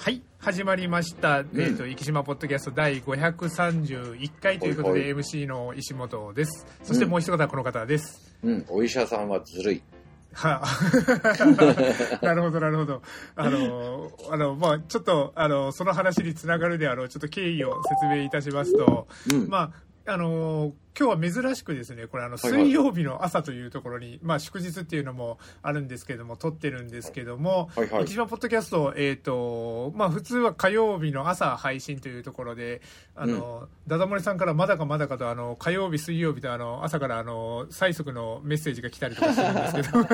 はい、始まりました。えっ、と、生島ポッドキャスト第531回ということで、MC の石本です。そしてもう一方はこの方です。うん、お医者さんはずるい。は なるほど、なるほど。あの、あの、まあちょっと、あの、その話につながるであろう、ちょっと経緯を説明いたしますと、うん。まああの今日は珍しくですね、これあのはいはい。水曜日の朝というところに、まあ祝日っていうのもあるんですけども、撮ってるんですけども、はいはい。ポッドキャスト、えっ、と、まあ普通は火曜日の朝配信というところで、あの、ダダ漏れさんからまだかまだかと、あの、火曜日、水曜日とあの、朝からあの、最速のメッセージが来たりとかするんですけど、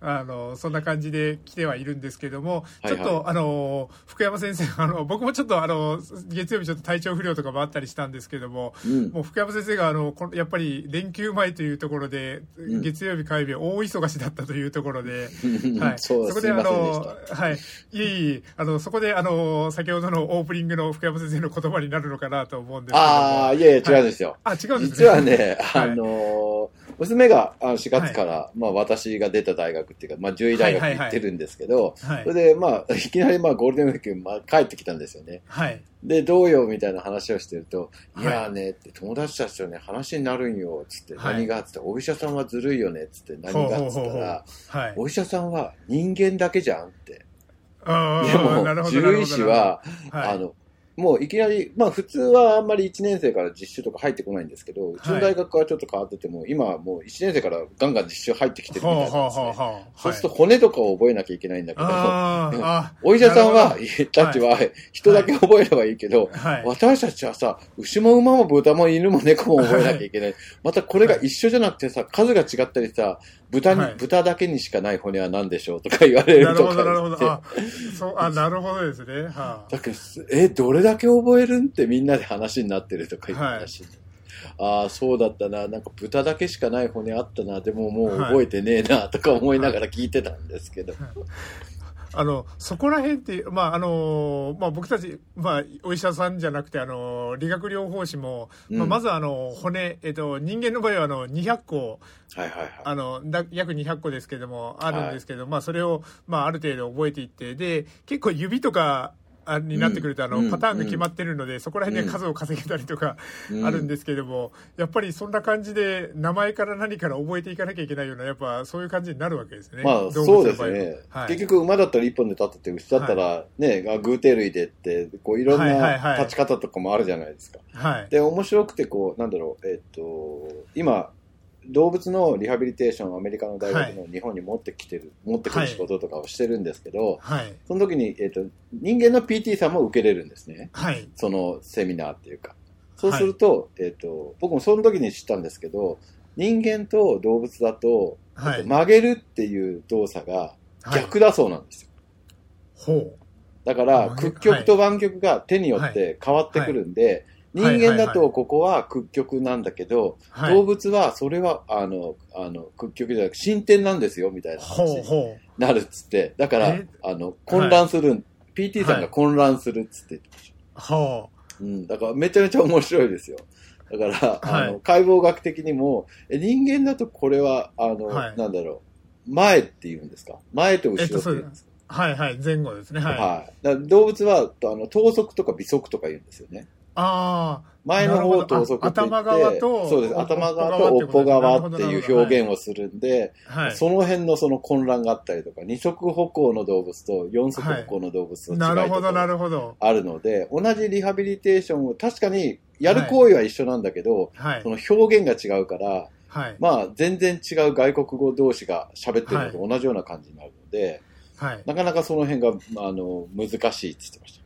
あの、そんな感じで来てはいるんですけども、はいはい。ちょっと、あの、福山先生、あの、僕もちょっとあの、月曜日ちょっと体調不良とかもあったりしたんですけども、うん。もう福山先生があのやっぱり連休前というところで、ん。月曜日、火曜日大忙しだったというところで、はい、そうこですあの。はい、いえいえあのそこであの先ほどのオープニングの福山先生の言葉になるのかなと思うんですけども。ああ、いやいや、違うんですよ。あ違うんです実はね、はい。あのー娘があの4月から、まあ私が出た大学っていうか、まあ獣医大学はいはいはい行ってるんですけど、はいそれでまあ いきなりまあゴールデンウィークに、まあ、帰ってきたんですよね。はい。で、どうよみたいな話をしてると、はい。いやーねって友達たちとね、話になるんよ、つって、はい。何がっつって、お医者さんはずるいよね、つって、何がっつったら、はい。お医者さんは人間だけじゃんって。でもなる、ほど。獣医師は、はい。あの、もういきなり、まあ普通はあんまり1年生から実習とか入ってこないんですけど、うちの大学はちょっと変わってても、今はもう1年生からガンガン実習入ってきてるみたいな。んですはあはあ。はね。そうすると骨とかを覚えなきゃいけないんだけど、お医者さんはたちは人だけ覚えればいいけど、はい。私たちはさ、牛も馬も豚も犬も猫も覚えなきゃいけない。またこれが一緒じゃなくてさ、数が違ったりさ、豚に、はい。豚だけにしかない骨は何でしょうとか言われるとかなるほどなるほど。あそうあなるほどですね。はあだけど、え、どれだけ覚えるんってみんなで話になってるとか言ってたし、ああ、そうだったな、なんか豚だけしかない骨あったな、でももう覚えてねえな、とか思いながら聞いてたんですけど。あのそこら辺って、まああのまあ、僕たち、まあ、お医者さんじゃなくてあの理学療法士も、まあ、うん。まずあの骨、えっと、人間の場合はあの200個はいはいはい。あのだ約200個ですけどもあるんですけど、まあ、それを、まあ、ある程度覚えていってで結構指とかあになってくると、あのうんパターンが決まってるので、そこら辺で数を稼げたりとかうん。あるんですけども、やっぱりそんな感じで名前から何から覚えていかなきゃいけないようなやっぱそういう感じになるわけですね。まあ、そうですね。は。い。結局、馬だったら一本で立ってて、牛だったらね、あ偶蹄類でって、こう、いろんはいはいはない。立ち方とかもあるじゃないですか。はい。で、面白くて、こう、なんだろう、えっと、今、動物のリハビリテーションをアメリカの大学の日本に持ってきてる、持ってくる仕事とかをしてるんですけど、はい。その時に、えっと、人間の PT さんも受けれるんですね。はい。そのセミナーっていうか。そうすると、えっと、僕もその時に知ったんですけど、人間と動物だと、はい。えっと曲げるっていう動作がはい。逆だそうなんですよ。ほだから、屈曲と湾曲が手によって変わってくるんで、はい人間だはいはい。はいとここは屈曲なんだけど、うはい。動物はそれは、あの、あの、屈曲じゃなく進展なんですよ、みたいなほ話になるっつって、だからえ、あの、混乱する、PT さんが混乱するっつって。言ってましたほう。ん、だからめちゃめちゃ面白いですよ。だから、あはい。の、解剖学的にも、え人間だとこれは、あの、はい。なんだろう、前って言うんですか？前と後ろって言うんですか、はいはい。前後ですね。はい、はい。動物は、あの、等速とか微速とか言うんですよね。ああ前の方を等速って頭側とそうです。お頭側と尾っぽ側っていう表現をするんで、はい。その辺のその混乱があったりとか、二足歩行の動物と四足歩行の動物の違いとなるほどなかるほど。あるので、同じリハビリテーションを確かにやる行為は一緒なんだけど、はい。その表現が違うから、はい。まあ全然違う外国語同士が喋ってるのと同じような感じになるので、はい。なかなかその辺が、あの、難しいって言ってました。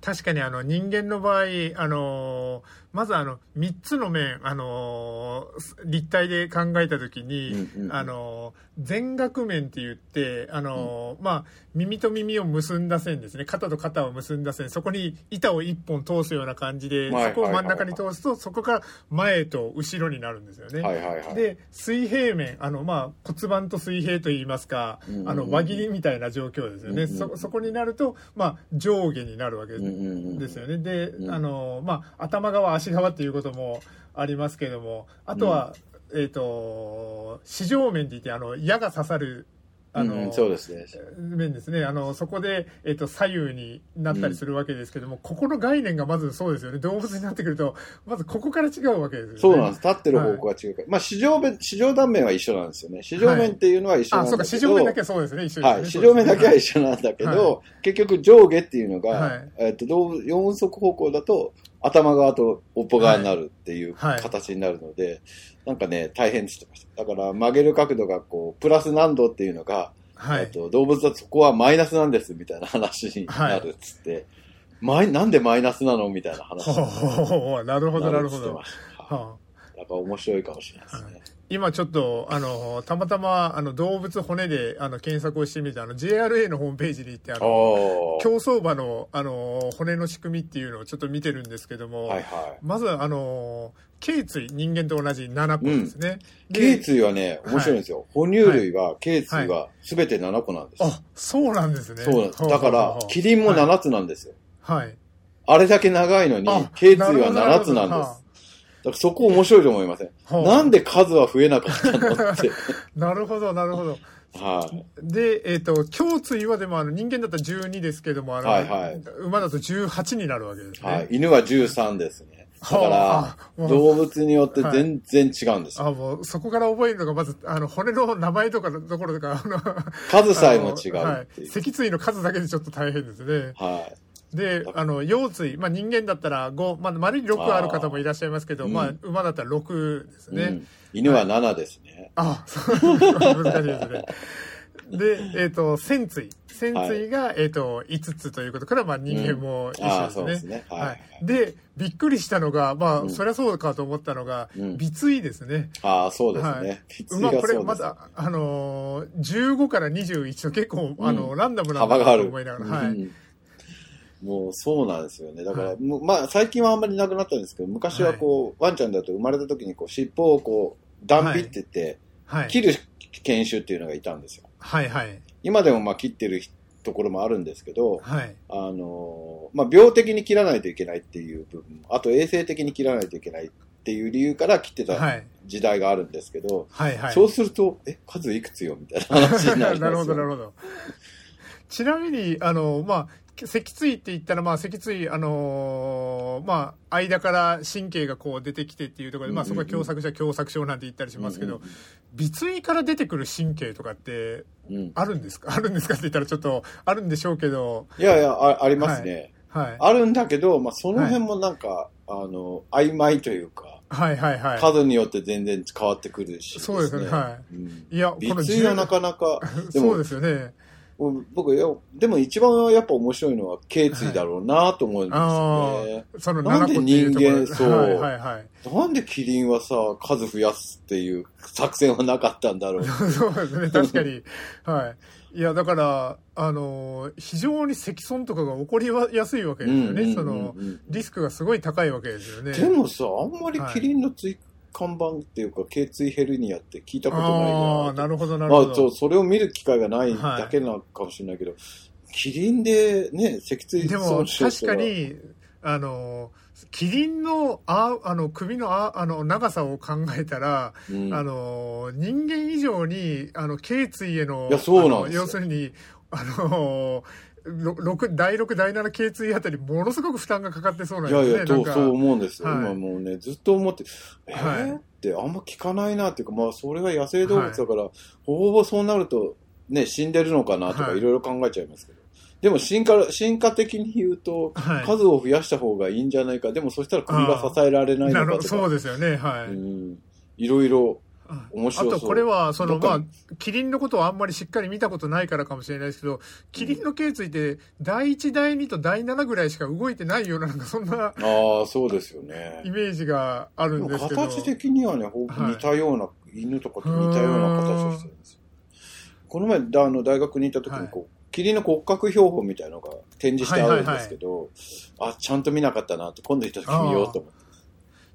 確かにあの人間の場合あのまずあの3つの面あの立体で考えた時に、あの全額面って言ってあの、まあ耳と耳を結んだ線ですね。肩と肩を結んだ線。そこに板を1本通すような感じで、はいそこを真ん中に通すとそこから前と後ろになるんですよね。で水平面あの、まあ、骨盤と水平といいますか、あの輪切りみたいな状況ですよね、そそこになると、まあ、上下になるわけです,、よね。で、うん。あのまあ、頭側足側っていうこともありますけどもあとは、えっ、と四正面って言ってあの矢が刺さるあの、うん、そうですね。面ですね。あの、そこで、えっ、と、左右になったりするわけですけども、ここの概念がまずそうですよね。動物になってくると、まずここから違うわけですよね。そうなんです。立ってる方向が違うから。まあ、市場面、市場断面は一緒なんですよね。市場面っていうのは一緒なあ、そうか、んだけど。市場面だけはそうですね。一緒ですね。はい。市場面だけは一緒なんだけど、は結局上下っていうのが、はいえっと、動物四足歩行だと、頭側と尾っぽ側になるっていうはい。形になるので、なんかね、大変って言ってました。だから曲げる角度がこう、プラス何度っていうのが、はい。と、動物だとそこはマイナスなんですみたいな話になるっつって、マイなんでマイナスなのみたいな話にほうほうほうなるほど、なるほど。はあだから面白いかもしれないですね。今ちょっと、あの、たまたま、あの、動物骨で、あの、検索をしてみた、あの、JRA のホームページに行って、ああの、あ。競走馬の、あの、骨の仕組みっていうのをちょっと見てるんですけども、はいはまず、あの、頸椎、人間と同じ7個ですね。い。で頸椎はね、面白いんですよ。哺乳類は頸椎は全て7個なんです。あ、そうなんですね。そうなんです。だから、キリンもはい7つなんですよ。はい。あれだけ長いのにあ、頸椎は7なるほどつなんです。だからそこ面白いと思いません？はあなんで数は増えなかったのって。なるほど、なるほど。はい。で、えっ、と、胸椎はでも、あの、人間だったら12ですけども、あの、はいはい馬だと18になるわけですね。はい。犬は13ですね。だかはら動物によって全然違うんですよ。あ、もう、そこから覚えるのが、まず、あの、骨の名前とかのところとか、あの、数さえも違うはい。脊椎の数だけでちょっと大変ですね。はい。で、あの、腰椎、まあ人間だったら5、まあ丸に6ある方もいらっしゃいますけど、あーまあうん馬だったら6ですね。うん犬は7ですね。あ、そう、難しいですね。で、えっ、と、潜椎。潜椎が、えっ、と、5つということから、まあ人間も一ああ、緒でね。そうですすね。はい。はい。で、びっくりしたのが、まあ、うんそりゃそうかと思ったのが、うん尾椎ですね。ああ、そうですはいね。きつい馬、これ。まだ、あのー、15から21と結構、あの、うんランダムな幅がある。と思いながら、はい。うんもうそうなんですよね。だから、はいまあ最近はあんまりなくなったんですけど、昔はこう、ワンちゃんだと生まれた時にこう尻尾をこう、断皮って言って、はい。切る研修っていうのがいたんですよ。はい、はい。今でもまあ切ってるところもあるんですけど、はい。あのーまあ病的に切らないといけないっていう部分、あと衛生的に切らないといけないっていう理由から切ってたはい。時代があるんですけど、はい、はい。そうすると、え、数いくつよ？みたいな話になりますよ なるほど、なるほど。ちなみに、あの、まあ、脊椎って言ったら、まあ、脊椎、あのーまあ、間から神経がこう出てきてっていうところで、まあ、そこは狭窄者、狭窄症なんて言ったりしますけど、尾椎から出てくる神経とかって、あるんですか？あるんですかって言ったらちょっと、あるんでしょうけど、いやいや、あありますね。はい。あるんだけど、まあ、その辺もなんか、あの、曖昧というか、はいはいはい。数によって全然変わってくるし、そうですね。はい。うん。いや、こ尾の椎はなかなか、そうで、すよね。僕、いやでも一番やっぱ面白いのは、頸椎だろうなと思うんですあよね。あ、そのなんで7個っていうところ人間そうはいはいはい。なんでキリンはさ、数増やすっていう作戦はなかったんだろう。そうですね、確かに。はい。いや、だから、あのー非常に積損とかが起こりやすいわけですよね。その、リスクがすごい高いわけですよね。でもさ、あんまりキリンの椎間板っていうか、頸椎ヘルニアって聞いたことないああ、ななるほど、なるほど。まあそう、それを見る機会がないだけなのかもしれないけど、キリンでね、脊椎でも、確かに、あのーキリンの、あ、あの、首の、あ、あの、長さを考えたら、うん。あのー人間以上に、あの、頸椎への要するに、あのーろ六第6、第7頸椎あたり、ものすごく負担がかかってそうなんですね。いやいや、なんかとそう思うんですよ。はい今もうね、ずっと思って、えはいーってあんま聞かないなっていうか、まあそれが野生動物だから、ほぼほぼそうなると、ね、死んでるのかなとかはいいろいろ考えちゃいますけど。でも進化、進化的に言うと、はい数を増やした方がいいんじゃないか。でもそしたら首が支えられないのかとか。そうですよね、はい。うんいろいろあ面白そうあとこれは、その、まあ、キリンのことをあんまりしっかり見たことないからかもしれないですけど、キリンの頸椎って、第1、第2と第7ぐらいしか動いてないような、なんかそんなああ、そうですよねイ。メージがあるんですけど。形的にはね、ほぼ似たような、犬とかと似たような形をしてるんですよ。この前、だあの大学に行った時にこう、キリンの骨格標本みたいなのが展示してあるんですけど、あ、ちゃんと見なかったなって、今度行った時見ようと思って。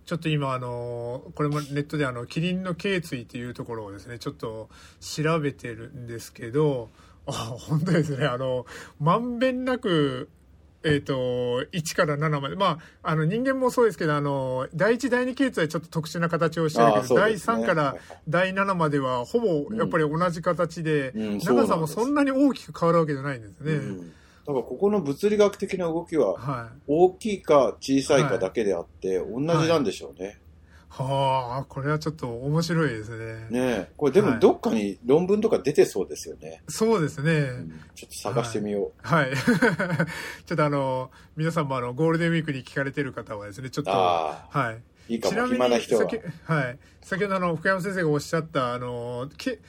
ちょっと今、あの、これもネットであの、キリンの頸椎っていうところをですね、ちょっと調べてるんですけど、あ、本当ですね、あの、まんべんなく、えっ、と、1から7まで。まあ、あの、人間もそうですけど、あの、第1、第2系統はちょっと特殊な形をしてるけど、ね。3から第7までは、ほぼ、やっぱり同じ形で、うん。長さもそんなに大きく変わるわけじゃないんですね。うんだからここの物理学的な動きははい。大きいか小さいかだけであって同じなんでしょうね。はあ、これはちょっと面白いですね。ねえこれではいもどっかに論文とか出てそうですよね。そうですね。うんちょっと探してみよはい。ちょっとあの、皆さんもあの、ゴールデンウィークに聞かれてる方はですね、ちょっう。と、はい。いいかも、暇な人は。先はい、先ほどあの福山先生がおっしゃったあのけ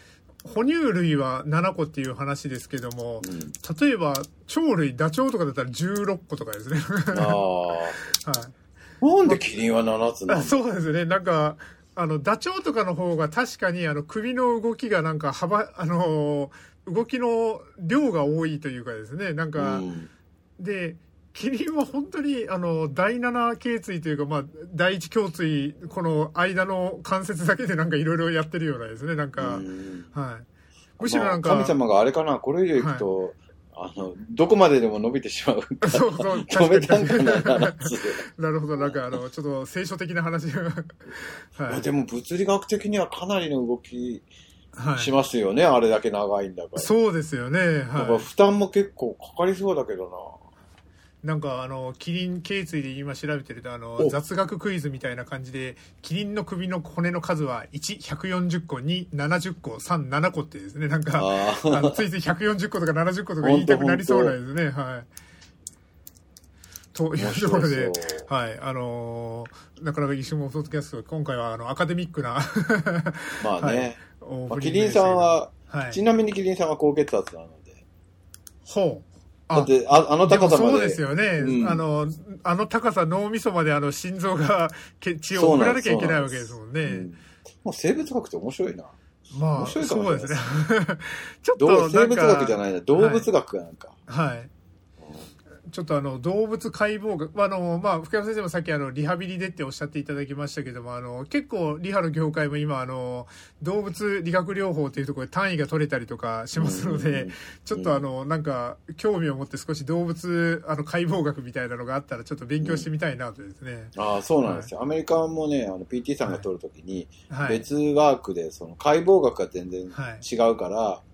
哺乳類は7個っていう話ですけどもうん例えば鳥類ダチョウとかだったら16個とかですね、ああ。はい、なんでキリンは7つなあのそうですね。なんかあのダチョウとかの方が確かにあの首の動きがなんか幅あの動きの量が多いというかですね。なんか、うん。でキリンは本当にあの第7頸椎というか、まあ、第一胸椎この間の関節だけでなんかいろいろやってるようなですね。なんか、うん。はい、むしろなんか、まあ神様があれかな、これ以上行くと、あの、どこまででも伸びてしまう。そうそう 止めたんかな、確かに7つで。なるほどなんかあのちょっと聖書的な話がい はい、やでも物理学的にはかなりの動きはい、しますよね、あれだけ長いんだから。そうですよねだからは負担も結構かかりそうだけどいなんかあのキリン頸椎で今調べてるとあのお雑学クイズみたいな感じでキリンの首の骨の数は1140個270個37個ってですねなんな。かああのついつい140個とか70個とか言いたくなりそうなんですね。はい。というところではい、あのーなかなか一瞬もポッドキャスト、今回はあのアカデミックなまあね。オ ーまあ、キリンさん、は、はい、ちなみにキリンさんは高血圧なので。ほう。だって、ああの高さまで。そうですよね、うんあの、あの高さ、脳みそまであの心臓が け血を送らなきゃいけないわけですもんね。うん生物学って面白いな。まあ、面白いかもしれないそうですね。ちょっどとなんか、う生物学じゃないな、動物学なんか。はい。ちょっとあの動物解剖学、あのまあ、福山先生もさっきあのリハビリでっておっしゃっていただきましたけどもあの結構リハの業界も今あの動物理学療法というところで単位が取れたりとかしますのうんうんでうん。ちょっとあのなんか興味を持って少し動物あの解剖学みたいなのがあったらちょっと勉強してみたいなとですね、ああ、そうなんですよ。アメリカもね、あの、PT さんが取るときに、はい。別ワークで、その、解剖学が全然はい。違うから、はい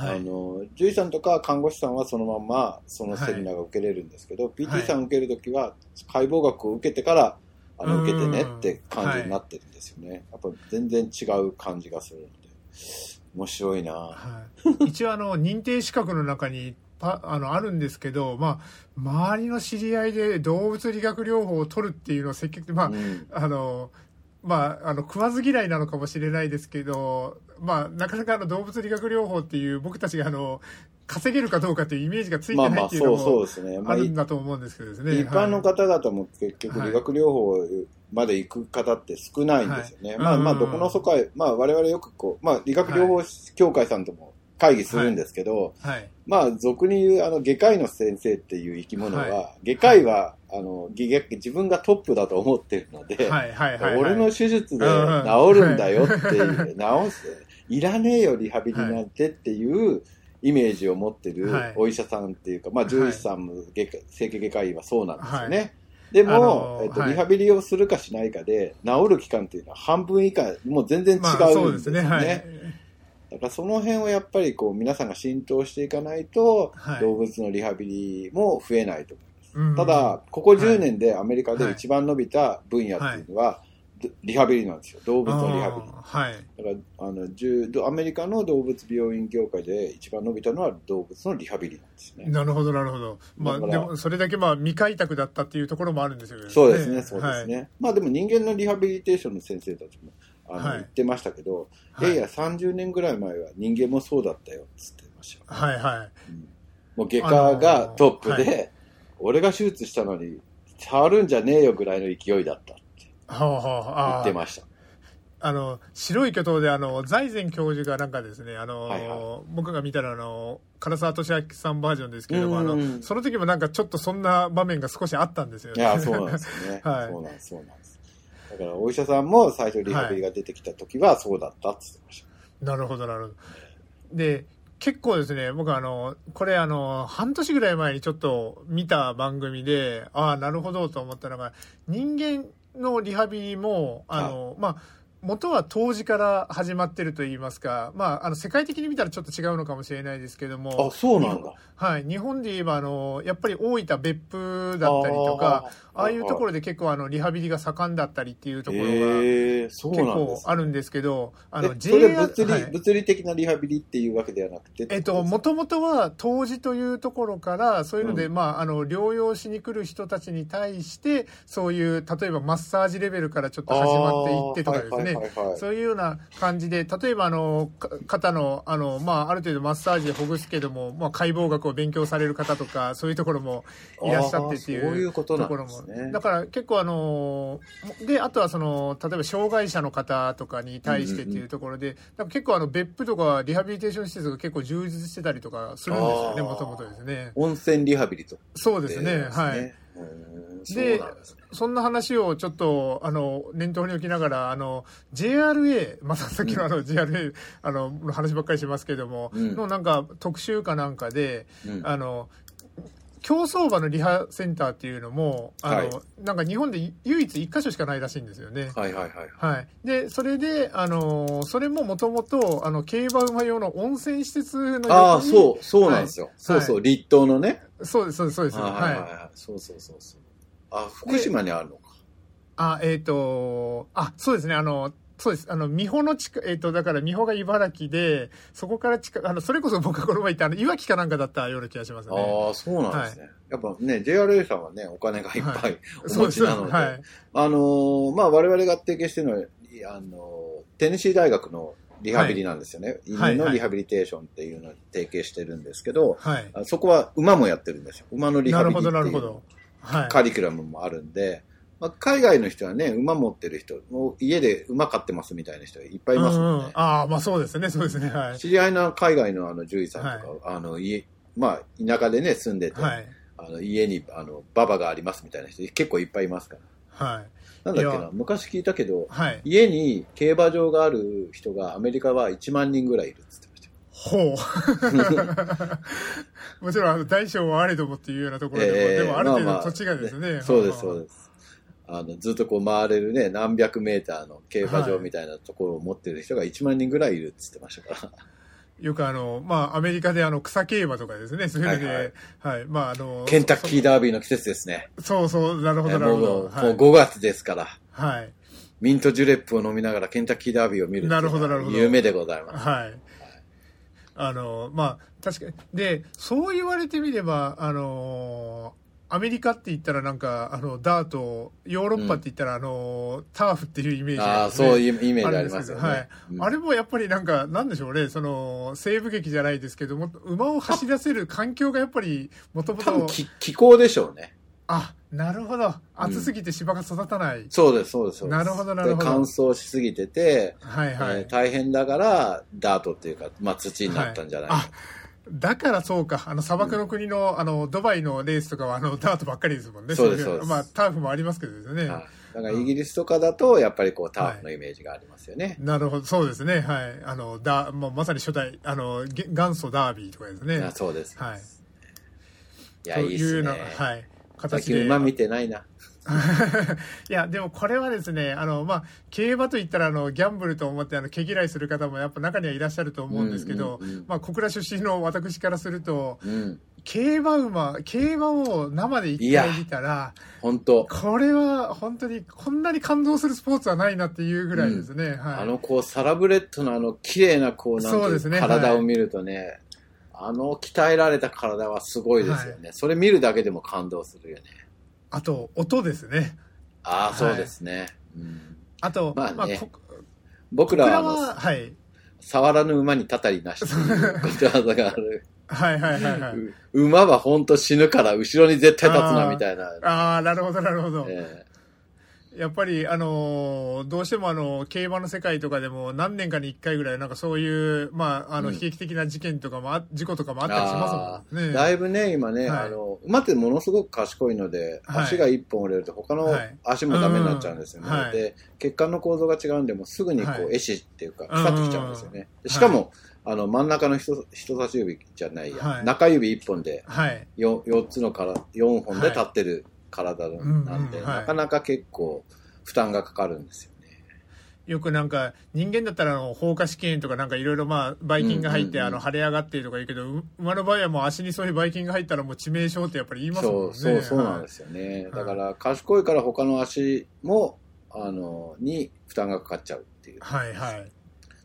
あの、獣医さんとか看護師さんはそのまんま、そのセミナーが受けれるんですけど、はい。PT さん受けるときは、解剖学を受けてから、あの、うん。受けてねって感じになってるんですよね。やっぱ全然違う感じがするので、面白いな。はい、一応あの認定資格の中にパあのあるんですけど、まあ、周りの知り合いで動物理学療法を取るっていうのを積極的まあ、うん。あのまあ、あの食わず嫌いなのかもしれないですけど、まあ、なかなかあの動物理学療法っていう僕たちがあの稼げるかどうかっていうイメージがついてないっていうのもあ、るんだと思うんですけどですね。一般の方々も結局はい理学療法まで行く方って少ないんですよね。はい。まあまあ、うん。どこの疎開、まあ我々よくこう、まあ理学療法協会さんとも会議するんですけど、はい、はい。まあ俗に言うあの外科医の先生っていう生き物は、は外科医は、あの、自分がトップだと思ってるので、はいはいはいはい俺の手術でうん治るんだよっていう、治す、いらねえよリハビリなんてっていうイメージを持ってるはいお医者さんっていうか、まあ獣医師さんも外科整形外科医はそうなんですよね。はいでも、あのーえっと、はいリハビリをするかしないかで、治る期間っていうのは半分以下、もう全然違ううんですね。でね。はい。だからその辺をやっぱりこう皆さんが浸透していかないと、はい動物のリハビリも増えないと思ただ、ここはい10年でアメリカで一番伸びた分野っていうのは、どリハビリなんですよ。動物のリハビリ。はい。だからあのアメリカの動物病院業界で一番伸びたのは動物のリハビリなんですね。なるほど、なるほど。まあ、でも、それだけまあ、未開拓だったっていうところもあるんですよね。そうですね、そうですね。はい。まあでも人間のリハビリテーションの先生たちもあの、はい言ってましたけど、はいい、やいや30年ぐらい前は人間もそうだったよっつってましたよ。はい、はい。もう外科がトップで、俺が手術したのに触るんじゃねえよぐらいの勢いだったって言ってました。あの、白い巨頭で、あの、財前教授がなんかですね、あの、はいは僕が見たら、あの、唐沢俊明さんバージョンですけれども、あのうん、その時もなんかちょっとそんな場面が少しあったんですよね。いや、そうなんですよね。はいそうなんです、そうなんです。だからお医者さんも最初リハビリが出てきた時はそうだったって言ってました。なるほど、なるほど。で、結構ですね、僕あの、これあの、半年ぐらい前にちょっと見た番組で、ああ、なるほどと思ったのが、人間のリハビリも、あの、まあ、元は当時から始まってると言いますか、まあ、あの世界的に見たらちょっと違うのかもしれないですけどもあ、そうなんだ。はい、日本で言えばあのやっぱり大分別府だったりとかああいうところで結構あのリハビリが盛んだったりっていうところが結構あるんですけどあのえそれ物理、はい。物理的なリハビリっていうわけではなくてえっと、もともとは当時というところから、そういうので、うん。まあ、あの、療養しに来る人たちに対して、そういう、例えばマッサージレベルからちょっと始まっていってとかですね、はいはいはいはい。そういうような感じで、例えばあの、か肩の、あの、まあ、ある程度マッサージでほぐすけども、まあ、解剖学を勉強される方とか、そういうところもいらっしゃってっていう。ところもね。だから結構あのであとはその例えば障害者の方とかに対してっていうところで、なんか結構あの別府とかリハビリテーション施設が結構充実してたりとかするんですよねもともとですね。温泉リハビリと。そうですねはい。でね。そんな話をちょっとあの念頭に置きながらあの JRA またさっきのあの JRA あのの話ばっかりしますけども、うん。のなんか特集かなんかで、うん。あの競走馬のリハセンターっていうのもあの、はいなんか日本で唯一1箇所しかないらしいんですよね。はいはいはい。はい、でそれで、あのそれももともとあの競馬馬用の温泉施設のああ、そう、そうなんですよ。はいそうそう、立東のね。そうですそうですそうですはいはい、はいはい。そうそうそうそう。あ、福島にあるのか。あえっ、とあそうですねあのそうです。あの美穂の近えっ、とだから美穂が茨城でそこから近あのそれこそ僕がこの前行ったあのいわきかなんかだったような気がしますね。ああ、そうなんですね。やっぱね、JRA さんはね、お金がいっぱはい お持ちなので、はい。あのーまあ、我々が提携してるのは、あのーテネシー大学のリハビリなんですよね。はい。犬のリハビリテーションっていうのを提携してるんですけど、はい。あそこは馬もやってるんですよ。馬のリハビリっていうカリキュラムもあるんで、まあ、海外の人はね、馬持ってる人、もう家で馬飼ってますみたいな人いっぱいいますもんね。うんうんああまあそうですねそうですねはい知り合いの海外のあの獣医さんとか、あの家、まあ、田舎でね、住んでて、はいあの家にあの馬場がありますみたいな人結構いっぱいいますから。はいなんだっけな昔聞いたけど、はい家に競馬場がある人がアメリカは1万人ぐらいいるっつってましたよ。ほう。もちろん、あの大小はあれどもっていうようなところでも、ええでもある程まあまあ度土地がですね。そうです、そうです。あの、ずっとこう回れるね、何百メーターの競馬場みたいなところを持ってる人が1万人ぐらいいるっつってましたから。よくあの、まあ、アメリカであの、草競馬とかですね、そういうので、ははいい、まあ、あの、ケンタッキーダービーの季節ですね。そうそう、なるほど、なるほど。もうはい。5月ですから、はい。ミントジュレップを飲みながらケンタッキーダービーを見るなるほどなるほど夢でございます。はい。あの、まあ、確かに。で、そう言われてみれば、あの、アメリカって言ったらなんか、あの、ダート、ヨーロッパって言ったら、あの、ターフっていうイメージあが、あ、そうういうイメージありますよね。はい。うんあれもやっぱりなんか、なんでしょうね、その、西部劇じゃないですけども、馬を走らせる環境がやっぱり、もともと、多分気気候でしょうね。あ、なるほど。暑すぎて芝が育たない。そうです、そうです。そうですなるほどなるほどで乾燥しすぎてて、はいはい。えー大変だから、ダートっていうか、まあ土になったんじゃないか。はいあだからそうか、あの砂漠の国の、あのドバイのレースとかはあのダートばっかりですもんね。いそうですそうですまあターフもありますけどですね。はいだからイギリスとかだと、やっぱりこう、ターフのイメージがありますよね。なるほど、そうですね。はい。あの、だ、まあ、まさに初代、あの、げ元祖ダービーとかですね。あそうです。はい。いや、といいっすね。いうような、はい。最形で。近馬見てないな。いや、でもこれはですね、あの、まあ、競馬といったら、あの、ギャンブルと思って、あの、毛嫌いする方もやっぱ中にはいらっしゃると思うんですけど、うんうんうんまあ、小倉出身の私からすると、うん。競馬馬、競馬を生で一回見たら、本当これは本当にこんなに感動するスポーツはないなっていうぐらいですね。はい。あの、こう、サラブレッドのあの、綺麗な、こう、なんてね体を見るとね、あの、鍛えられた体はすごいですよね。それ見るだけでも感動するよね。あと、音ですね。ああ、はいそうですね。うんあと、まあねこ僕らは、は、い。触らぬ馬にたたりなしということわざがある。はいはいはいはい。う馬は本当死ぬから後ろに絶対立つなみたいな。ああ、なるほどなるほど。えやっぱり、あのどうしてもあの競馬の世界とかでも何年かに1回ぐらいなんかそういう、まあ、あの悲劇的な事件とかもあ、事故とかもあったりしますもんね。だいぶね、今ね、はい、あの馬ってものすごく賢いので、足が1本折れると他の足もダメになっちゃうんですよね。はい、で血管の構造が違うんでもすぐにこう、壊死っていうか腐ってきちゃうんですよね。しかも、あの真ん中の人人差し指じゃないや、はい、中指1本で 4, 4つのから4本で立ってる体なんで、なかなか結構負担がかかるんですよね。よくなんか人間だったらあの放火試験とかなんかいろいろまあばい菌が入ってあの腫れ上がってとか言うけど馬の場合はもう足にそういうばい菌が入ったらもう致命傷ってやっぱり言いますもんね。そうそうそうなんですよね。はい、だから賢いから他の足もあのに負担がかかっちゃうっていう。はいはい。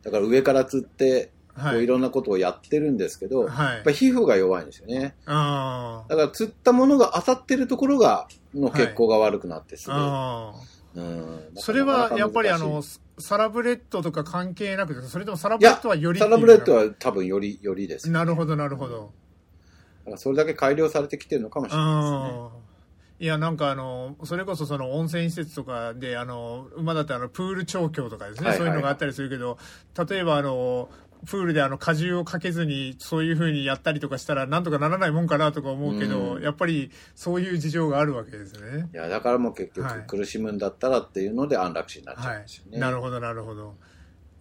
だから上から釣ってこういろんなことをやってるんですけど、はい、やっぱ皮膚が弱いんですよね。だから釣ったものが当たってるところが、の血行が悪くなってすぐ、はい、うん、それはやっぱりあの、サラブレッドとか関係なくそれともサラブレッドはよりサラブレッドは多分より、よりです、ね、なるほど、なるほど。だからそれだけ改良されてきてるのかもしれないですね。いや、なんかあの、それこそその温泉施設とかで、あの、馬だってあの、プール調教とかですね、そういうのがあったりするけど、例えばあの、プールであの荷重をかけずにそういうふうにやったりとかしたらなんとかならないもんかなとか思うけど、うん、やっぱりそういう事情があるわけですね。いやだからもう結局苦しむんだったらっていうので安楽死になっちゃうんですよね、はい、なるほどなるほど。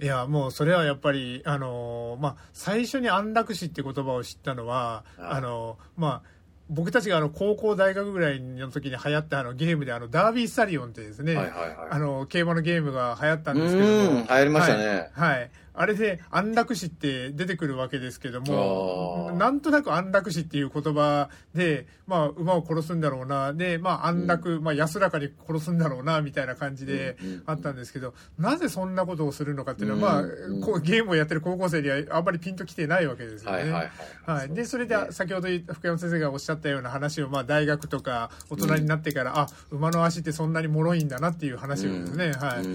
いやもうそれはやっぱりあのまあ最初に安楽死って言葉を知ったのはあのまあ僕たちがあの高校大学ぐらいの時に流行ったあのゲームであのダービースタリオンってですね、あの競馬のゲームが流行ったんですけども。流行りましたね、はい、はいあれで安楽死って出てくるわけですけども、なんとなく安楽死っていう言葉で、まあ、馬を殺すんだろうな、で、まあ、安楽、うん、まあ、安らかに殺すんだろうな、みたいな感じであったんですけど、なぜそんなことをするのかっていうのは、まあ、こうゲームをやってる高校生にはあんまりピンときてないわけですよね。はいはいはい。はい。で、それで、先ほど福山先生がおっしゃったような話を、まあ、大学とか大人になってから、うん、あ、馬の足ってそんなに脆いんだなっていう話をですね、うん、はい、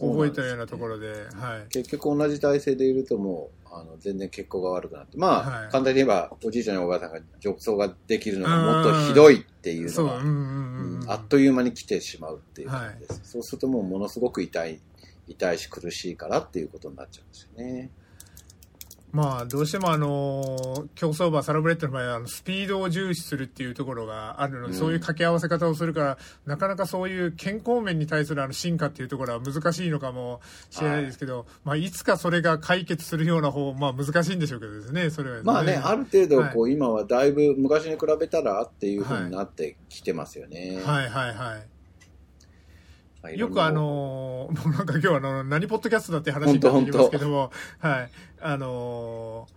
覚えたようなところで、はい。結局同じ体勢でいるともあの全然血行が悪くなってまあ、はい、簡単に言えばおじいちゃんやおばあさんが褥瘡ができるのがもっとひどいっていうのが、うんあっという間に来てしまうっていう感じです、はい、そうするともうものすごく痛い痛いし苦しいからっていうことになっちゃうんですよね。まあ、どうしてもあの、競走馬、サラブレッドの場合は、あの、スピードを重視するっていうところがあるので、うん、そういう掛け合わせ方をするから、なかなかそういう健康面に対するあの進化っていうところは難しいのかもしれないですけど、はい、まあ、いつかそれが解決するような方、まあ、難しいんでしょうけどですね、それは、ね、まあね、ある程度、こう、はい、今はだいぶ昔に比べたらっていうふうになってきてますよね。はい、はい、はいはいよくあのー、も うなんか今日はあの、何ポッドキャストだって話になってきますけども、はい。あの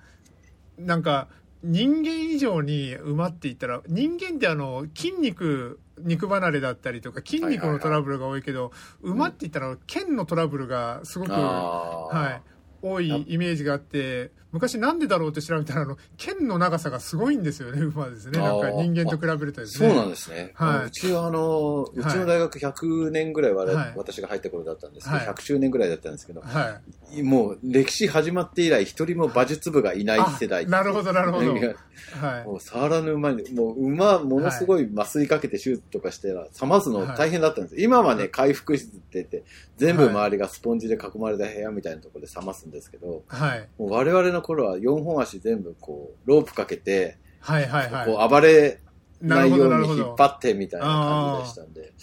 ー、なんか、人間以上に馬って言ったら、人間ってあの、筋肉、肉離れだったりとか、筋肉のトラブルが多いけど、馬って言ったら、腱のトラブルがすごく、はい、多いイメージがあって、昔なんでだろうって調べたら、あの、剣の長さがすごいんですよね、馬ですね。なんか人間と比べるとですね。そうなんですね。はい。うちはあの、うちの大学100年ぐらいは、はい、私が入った頃だったんですけど、はい、100周年ぐらいだったんですけど、はい、もう歴史始まって以来一人も馬術部がいない世代。なるほど、なるほど。はい。もう触らぬ馬に、もう馬ものすごい麻酔かけて手術とかしてら、冷ますの大変だったんです。今はね、回復室って言って、全部周りがスポンジで囲まれた部屋みたいなところで冷ますんですけど、はい。もう我々の頃は4本足全部こう、ロープかけて、はいはいはい。こう暴れないように引っ張ってみたいな感じでしたんで、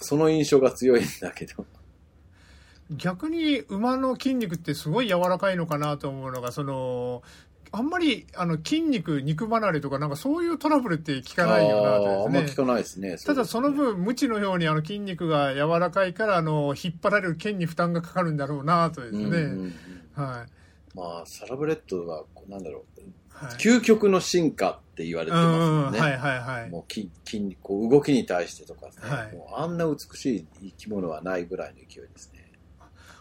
その印象が強いんだけど。逆に馬の筋肉ってすごい柔らかいのかなと思うのが、その、あんまりあの筋肉、肉離れとか、なんかそういうトラブルって聞かないよなと、ね、あんま聞かないですね。ただその分、無知のようにあの筋肉が柔らかいから、あの、引っ張られる腱に負担がかかるんだろうなとですね。うんうんうん、はい。まあ、サラブレッドは、なんだろう、はい、究極の進化って言われてますもんね。はいはいはい。もう筋筋こう動きに対してとか、ね、はい、もうあんな美しい生き物はないぐらいの勢いですね。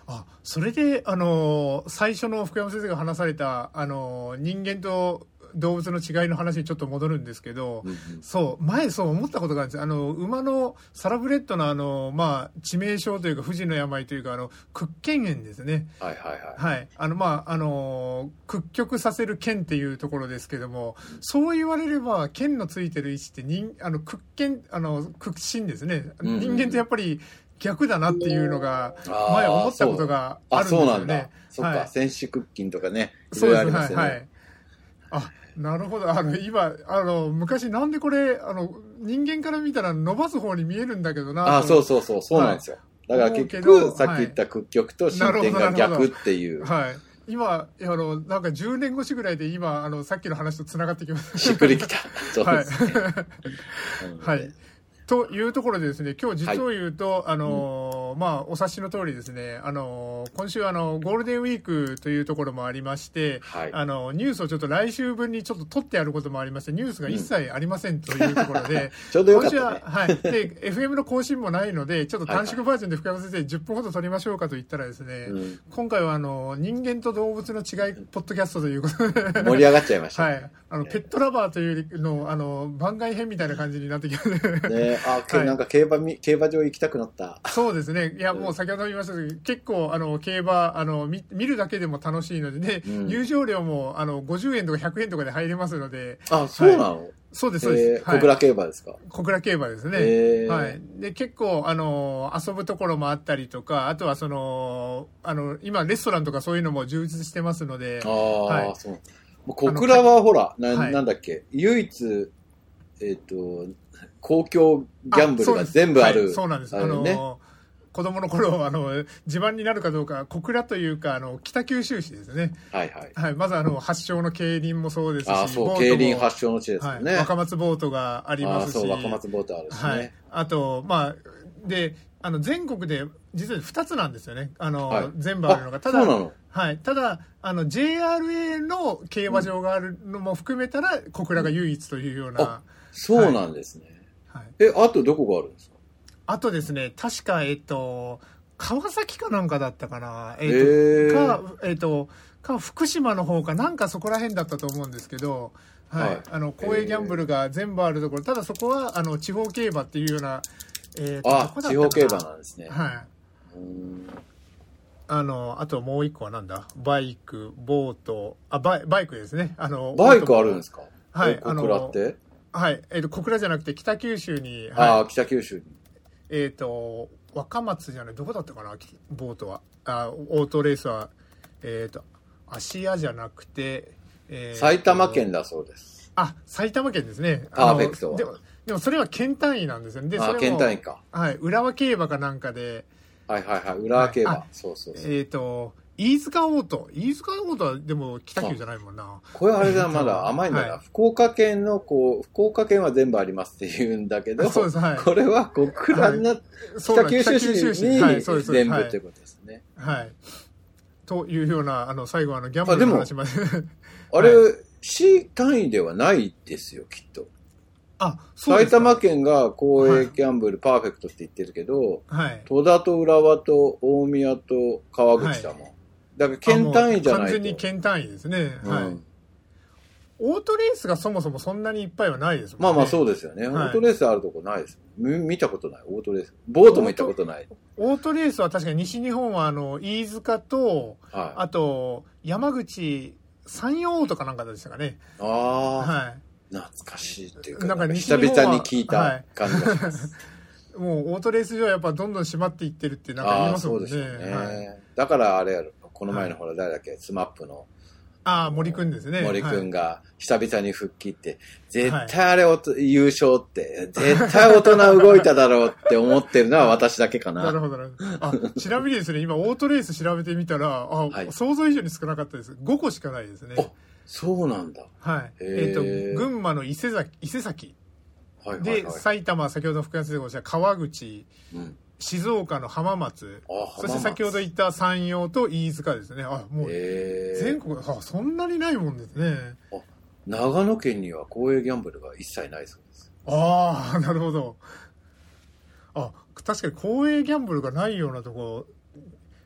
あそれで、あの最初の福山先生が話された、あの人間と動物の違いの話にちょっと戻るんですけど、うんうん、そう前そう思ったことがあるんですあの馬のサラブレッドのあの、まあ、致命傷というか不治の病というかあの屈腱炎ですね。はいはいはい、はい、あのまああの屈曲させる腱っていうところですけども、うん、そう言われれば腱のついてる位置って人あの屈腱あの屈伸ですね、人間ってやっぱり逆だなっていうのが、前思ったことがああ、るんですよそう。なんだ。ね。。そっか、はい。戦士クッキンとかね、いそうです、はい、ろいろありますよね。はい。あ、なるほど。あの、今、あの、昔なんでこれ、あの、人間から見たら伸ばす方に見えるんだけどな。あ、そうう。そうそう、そうなんですよ。だから結局、どさっき言った屈曲と進展が逆っていう、はい。今、あの、なんか10年越しぐらいで今、あの、さっきの話と繋がってきました。しっくりきた。そうですね。うんはい。というところでですね、今日実を言うと、あのーまあ、お察しの通りですね、あのー今週あの、ゴールデンウィークというところもありまして、はいあの、ニュースをちょっと来週分にちょっと取ってあることもありまして、ニュースが一切ありませんというところで、ちょうどよか今週は。はい。で、FM の更新もないので、ちょっと短縮バージョンで深山先生10分ほど取りましょうかと言ったらですね、うん今回はあの、人間と動物の違い、ポッドキャストということで、盛り上がっちゃいました。はい。あの、ペットラバーというの、あの、番外編みたいな感じになってきまして。ねあ、けはいなんか競馬み、競馬場行きたくなった。そうですね。いや、もう先ほど言いましたけど、結構、あの、競馬、あの、見見るだけでも楽しいので、ね、うん入場料も、あの、50円とか100円とかで入れますので、あ、そうなの？そうです、そうです。小倉競馬ですか？小倉競馬ですね。はい。で、結構、あの、遊ぶところもあったりとか、あとはその、あの、今、レストランとかそういうのも充実してますのであ、あ、はいそう。小倉はほら、なはいなんだっけ、唯一、えっ、と、公共ギャンブルが全部ある。はいそうなんです。あの。子供の頃、あの、地盤になるかどうか、小倉というか、あの、北九州市ですね。はいはい。はい。まず、あの、発祥の競輪もそうですし、ああ、そう、競輪発祥の地ですよはい。ね。若松ボートがありますし。若松ボートあるしね。はい。あと、まあ、で、あの、全国で、実は2つなんですよね。あの、はい全部あるのが。あただ、はい。ただ、あの、JRA の競馬場があるのも含めたら、小倉が唯一というような。そうなんですね。はい。え、あとどこがあるんですか？あとですね、確か、えっと、川崎かなんかだったかな？えっと、へーか、えっと、か、福島の方かなんかそこら辺だったと思うんですけど、はい。はいあの、公営ギャンブルが全部あるところ、ただそこは、あの、地方競馬っていうような、えっと、どあ地方競馬なんですね。はい。あの、あともう一個はなんだ？バイク、ボート、あ、バイバイクですね。あの、バイクあるんですか？はい小倉って？はい。えっ、と、小倉じゃなくて北九州に、あはあ、北九州に。い。えっ、と、若松じゃない、どこだったかなきボートは。あ、オートレースは、えっ、と、芦屋じゃなくて、えーと埼玉県だそうです。あ、埼玉県ですね。パーフェクトでも、でもそれは県単位なんですよね。で、それも県単位か。はい。浦和競馬かなんかで、はいはいはい。浦和競馬はいあ。そうそうそう。えっ、と、飯塚オート。飯塚オートはでも北九じゃないもんな。これあれだ、まだ甘いんだな。はい福岡県の、こう、福岡県は全部ありますって言うんだけど、そうですはいこれは小倉な、そう北九州市に。全部はいってことですね。はい。というような、あの、最後あの、ギャンブルの話まで。あれは、市単位ではないですよ、きっと。あ、そうですか埼玉県が公営ギャンブルパーフェクトって言ってるけど、はい。戸田と浦和と大宮と川口だもん。だから県単位じゃないと。完全に県単位ですね。はいうん。オートレースがそもそもそんなにいっぱいはないですもんね。まあまあそうですよね。はいオートレースあるとこないです。み見たことない、オートレース。ボートも行ったことない。オートレースは確かに西日本は、あの、飯塚と、はい。あと、山口、山陽とかなんかでしたかね。ああ、は懐かしいっていうか、なんかなんか久西日本は々に聞いた感じがします。い。もう、オートレース場はやっぱどんどん閉まっていってるってなんか言いますもんね。そうですよね。はいだからあれやろ、この前のほら、誰だっけ、スマップのああ、森くんですね。森くはいんが久々に復帰って、絶対あれおと優勝って、絶対大人動いただろうって思ってるのは私だけかな。なるほどなるほど。あ、ちなみにですね、今、オートレース調べてみたら、あ、はい想像以上に少なかったです。5個しかないですね。おそうなんだ。はい。へえっ、ーと、群馬の伊勢崎、伊勢崎。はいはいで、はい。埼玉、先ほど福山先生がおっしゃった川口、うん、静岡の浜松、あそして先ほど言った山陽と飯塚ですね。あ、もう、え全国、あ、そんなにないもんですね。長野県には公営ギャンブルが一切ないそうです。ああ、なるほど。あ、確かに公営ギャンブルがないようなとこ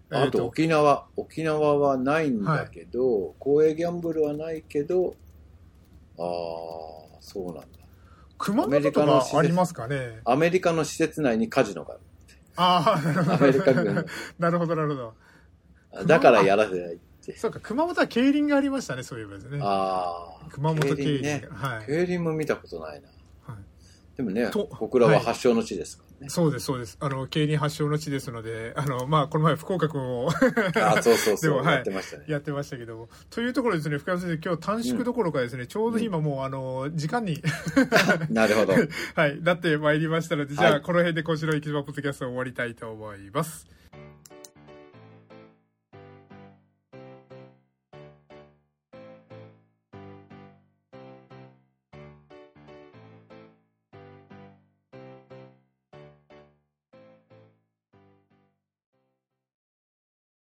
ろ、あと沖縄、沖縄はないんだけど、公営ギャンブルはないけど、ああ、そうなんだ。熊本とかありますかね？アメリカの施設内にカジノがある。ああ、なるほど。アメリカ軍の なるほど、なるほど。だからやらせないって。そうか、熊本は競輪がありましたね、そういえばですね。ああ。熊本競輪ね。はい。競輪も見たことないな。はいでもね、と小倉は発祥の地ですかね。そうです、そうです。あの、競輪発祥の地ですので、あの、まあ、この前、福岡君をあ、そうそうそう、でもはいやってましたね。やってましたけども。というところですね、福山先生、今日短縮どころかですね、ちょうど今もう、あの、時間に、なるほど。はい、なってまいりましたので、じゃあ、はいこの辺で今週の行き場ポッドキャストを終わりたいと思います。